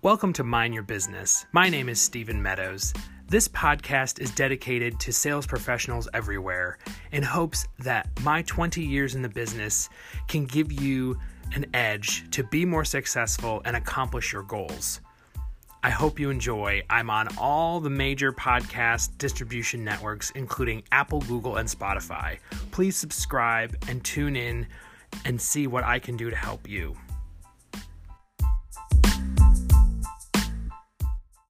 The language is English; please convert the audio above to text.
Welcome to Mind Your Business. My name is Stephen Meadows. This podcast is dedicated to sales professionals everywhere in hopes that my 20 years in the business can give you an edge to be more successful and accomplish your goals. I hope you enjoy. I'm on all the major podcast distribution networks, including Apple, Google, and Spotify. Please subscribe and tune in and see what I can do to help you.